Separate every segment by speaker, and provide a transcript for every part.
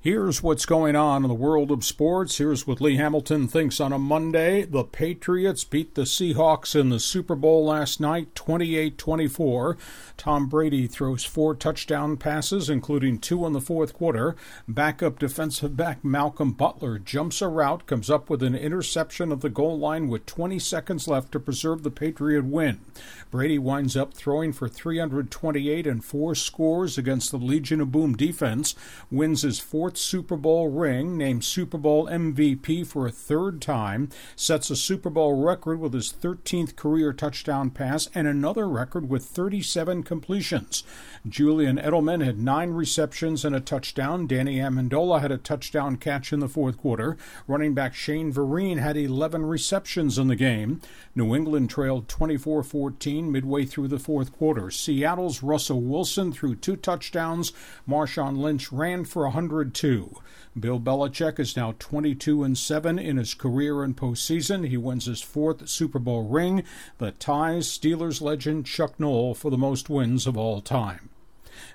Speaker 1: Here's what's going on in the world of sports. Here's what Lee Hamilton thinks on a Monday. The Patriots beat the Seahawks in the Super Bowl last night, 28 24. Tom Brady throws four touchdown passes, including two in the fourth quarter. Backup defensive back Malcolm Butler jumps a route, comes up with an interception of the goal line with 20 seconds left to preserve the Patriot win. Brady winds up throwing for 328 and four scores against the Legion of Boom defense, wins his fourth Super Bowl ring, named Super Bowl MVP for a third time, sets a Super Bowl record with his 13th career touchdown pass, and another record with 37 completions. Julian Edelman had nine receptions and a touchdown. Danny Amendola had a touchdown catch in the fourth quarter. Running back Shane Vereen had 11 receptions in the game. New England trailed 24 14 midway through the fourth quarter. Seattle's Russell Wilson threw two touchdowns. Marshawn Lynch ran for 102. Bill Belichick is now 22 and 7 in his career in postseason. He wins his fourth Super Bowl ring, that ties Steelers legend Chuck Noll for the most wins of all time.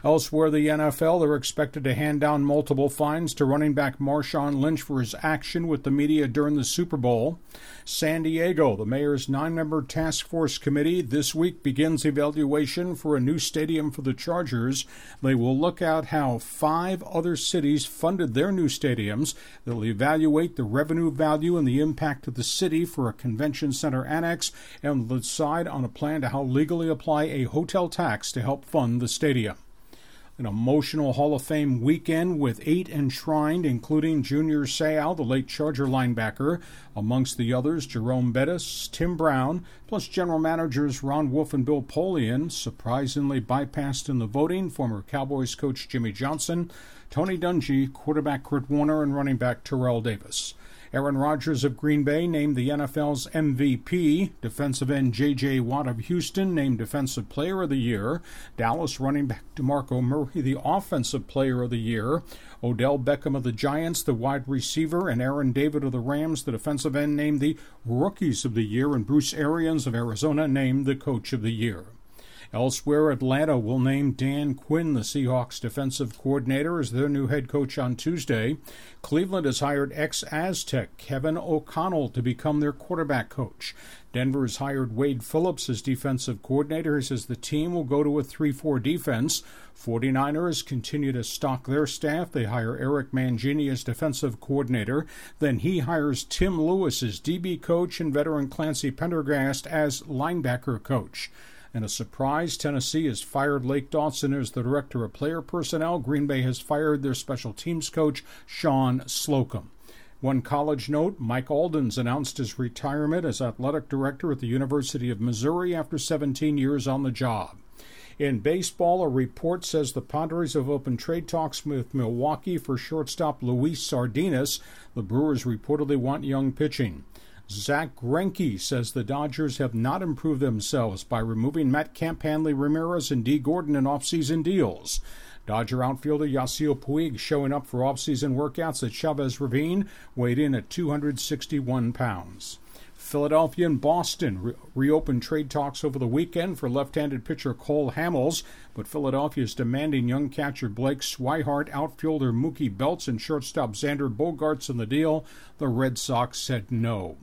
Speaker 1: Elsewhere, the NFL, they're expected to hand down multiple fines to running back Marshawn Lynch for his action with the media during the Super Bowl. San Diego, the mayor's nine member task force committee this week begins evaluation for a new stadium for the Chargers. They will look at how five other cities funded their new stadiums. They'll evaluate the revenue value and the impact of the city for a convention center annex and decide on a plan to how legally apply a hotel tax to help fund the stadium. An emotional Hall of Fame weekend with eight enshrined, including Junior Seau, the late Charger linebacker, amongst the others Jerome Bettis, Tim Brown, plus general managers Ron Wolf and Bill Polian, surprisingly bypassed in the voting, former Cowboys coach Jimmy Johnson, Tony Dungy, quarterback Kurt Warner, and running back Terrell Davis. Aaron Rodgers of Green Bay named the NFL's MVP. Defensive end J.J. Watt of Houston named Defensive Player of the Year. Dallas running back DeMarco Murray, the Offensive Player of the Year. Odell Beckham of the Giants, the wide receiver, and Aaron Donald of the Rams, the defensive end, named the Rookies of the Year, and Bruce Arians of Arizona named the Coach of the Year. Elsewhere, Atlanta will name Dan Quinn, the Seahawks defensive coordinator, as their new head coach on Tuesday. Cleveland has hired ex Aztec Kevin O'Connell to become their quarterback coach. Denver has hired Wade Phillips as defensive coordinator. He says the team will go to a 3 4 defense. 49ers continue to stock their staff. They hire Eric Mangini as defensive coordinator. Then he hires Tim Lewis as DB coach and veteran Clancy Pendergast as linebacker coach. In a surprise, Tennessee has fired Lake Dawson as the director of player personnel. Green Bay has fired their special teams coach, Shawn Slocum. One college note Mike Alden's announced his retirement as athletic director at the University of Missouri after 17 years on the job. In baseball, a report says the Padres have opened trade talks with Milwaukee for shortstop Luis Sardinas. The Brewers reportedly want young pitching. Zack Greinke says the Dodgers have not improved themselves by removing Matt Kemp, Hanley Ramirez, and Dee Gordon in offseason deals. Dodger outfielder Yasiel Puig showing up for offseason workouts at Chavez Ravine, weighed in at 261 pounds. Philadelphia and Boston re- reopened trade talks over the weekend for left handed pitcher Cole Hamels, but Philadelphia is demanding young catcher Blake Swihart, outfielder Mookie Betts, and shortstop Xander Bogaerts in the deal. The Red Sox said no.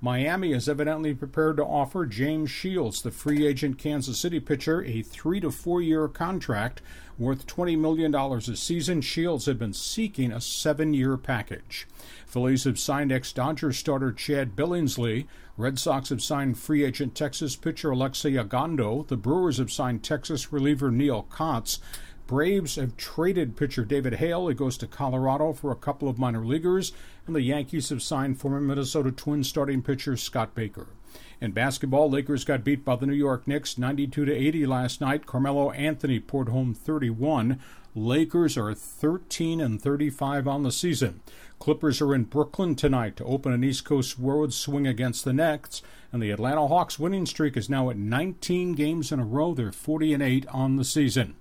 Speaker 1: Miami is evidently prepared to offer James Shields, the free agent Kansas City pitcher, a three to four year contract worth $20 million a season. Shields had been seeking a seven year package. Phillies have signed ex Dodgers starter Chad Billingsley. Red Sox have signed free agent Texas pitcher Alexi Ogando. The Brewers have signed Texas reliever Neal Cotts. Braves have traded pitcher David Hale. He goes to Colorado for a couple of minor leaguers. And the Yankees have signed former Minnesota Twins starting pitcher Scott Baker. In basketball, Lakers got beat by the New York Knicks 92 to 80 last night. Carmelo Anthony poured home 31. Lakers are 13 and 35 on the season. Clippers are in Brooklyn tonight to open an East Coast road swing against the Nets, and the Atlanta Hawks winning streak is now at 19 games in a row. They're 40 and 8 on the season.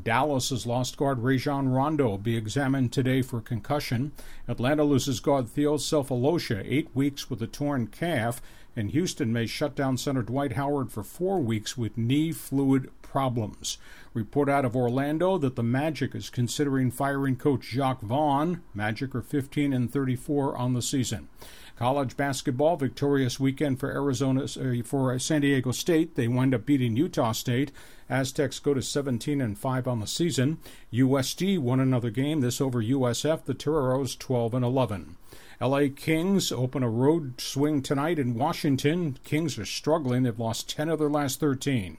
Speaker 1: Dallas's lost guard Rajon Rondo will be examined today for concussion. Atlanta loses guard Thabo Sefolosha, eight weeks with a torn calf. And Houston may shut down center Dwight Howard for four weeks with knee fluid problems. Report out of Orlando that the Magic is considering firing coach Jacque Vaughn. Magic are 15 and 34 on the season. College basketball victorious weekend for Arizona uh, for San Diego State. They wind up beating Utah State. Aztecs go to 17 and 5 on the season. USD won another game. This over USF. The Toreros 12 and 11. LA Kings open a road swing tonight in Washington. Kings are struggling. They've lost 10 of their last 13.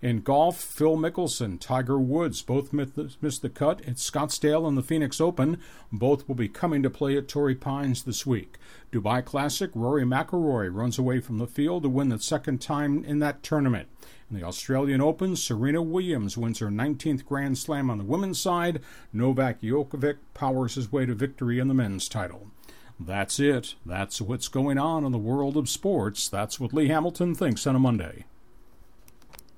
Speaker 1: In golf, Phil Mickelson, Tiger Woods both missed the cut at Scottsdale and the Phoenix Open. Both will be coming to play at Torrey Pines this week. Dubai Classic, Rory McIlroy runs away from the field to win the second time in that tournament. In the Australian Open, Serena Williams wins her 19th Grand Slam on the women's side. Novak Djokovic powers his way to victory in the men's title. That's it. That's what's going on in the world of sports. That's what Lee Hamilton thinks on a Monday.